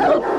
Oh,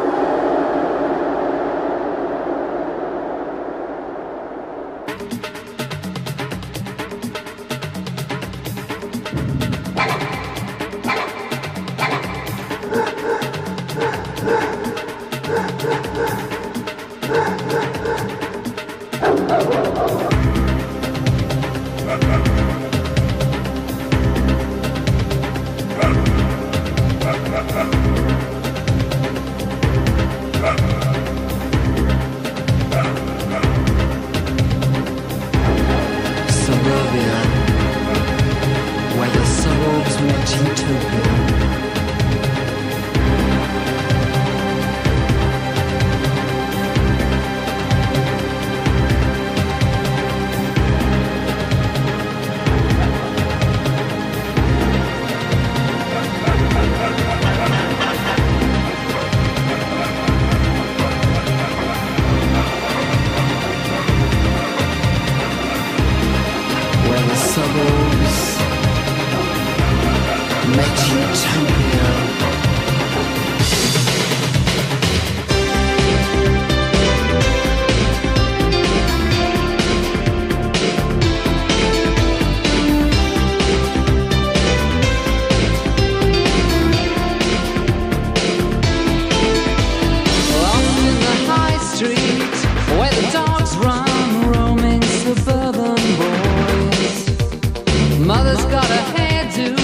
got a hairdo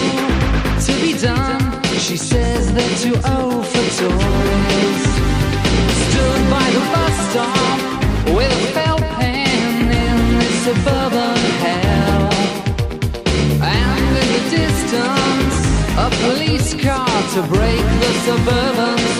to be done. She says they're too old for toys. Stood by the bus stop with a felt pen in this suburban hell. And in the distance, a police car to break the suburban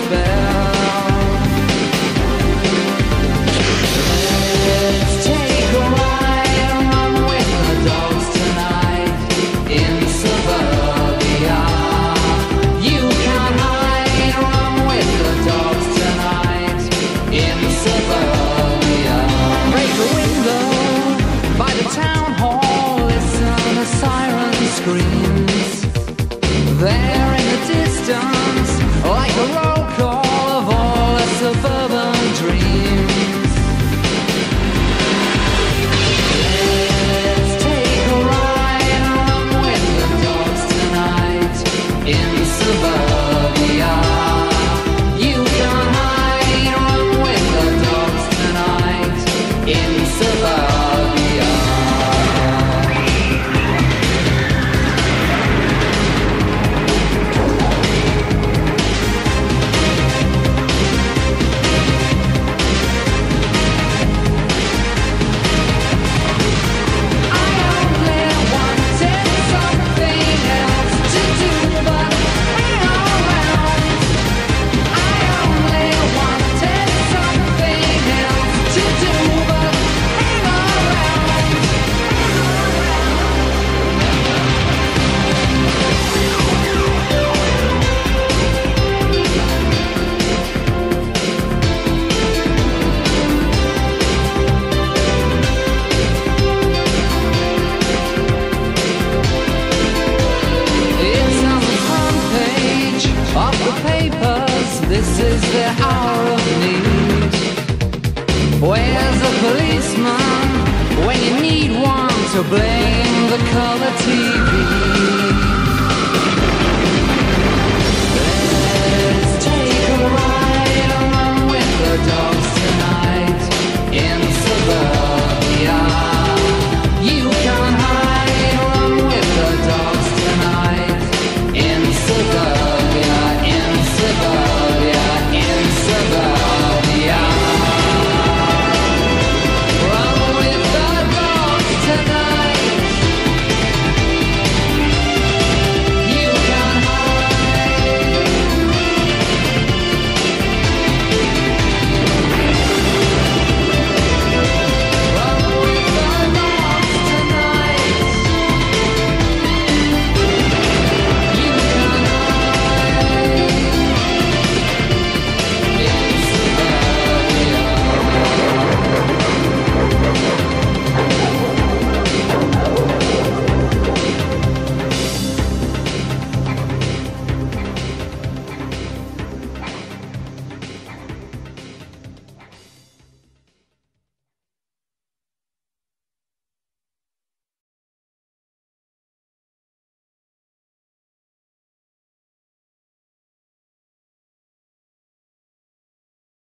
Where's the policeman when you need one to blame the color TV?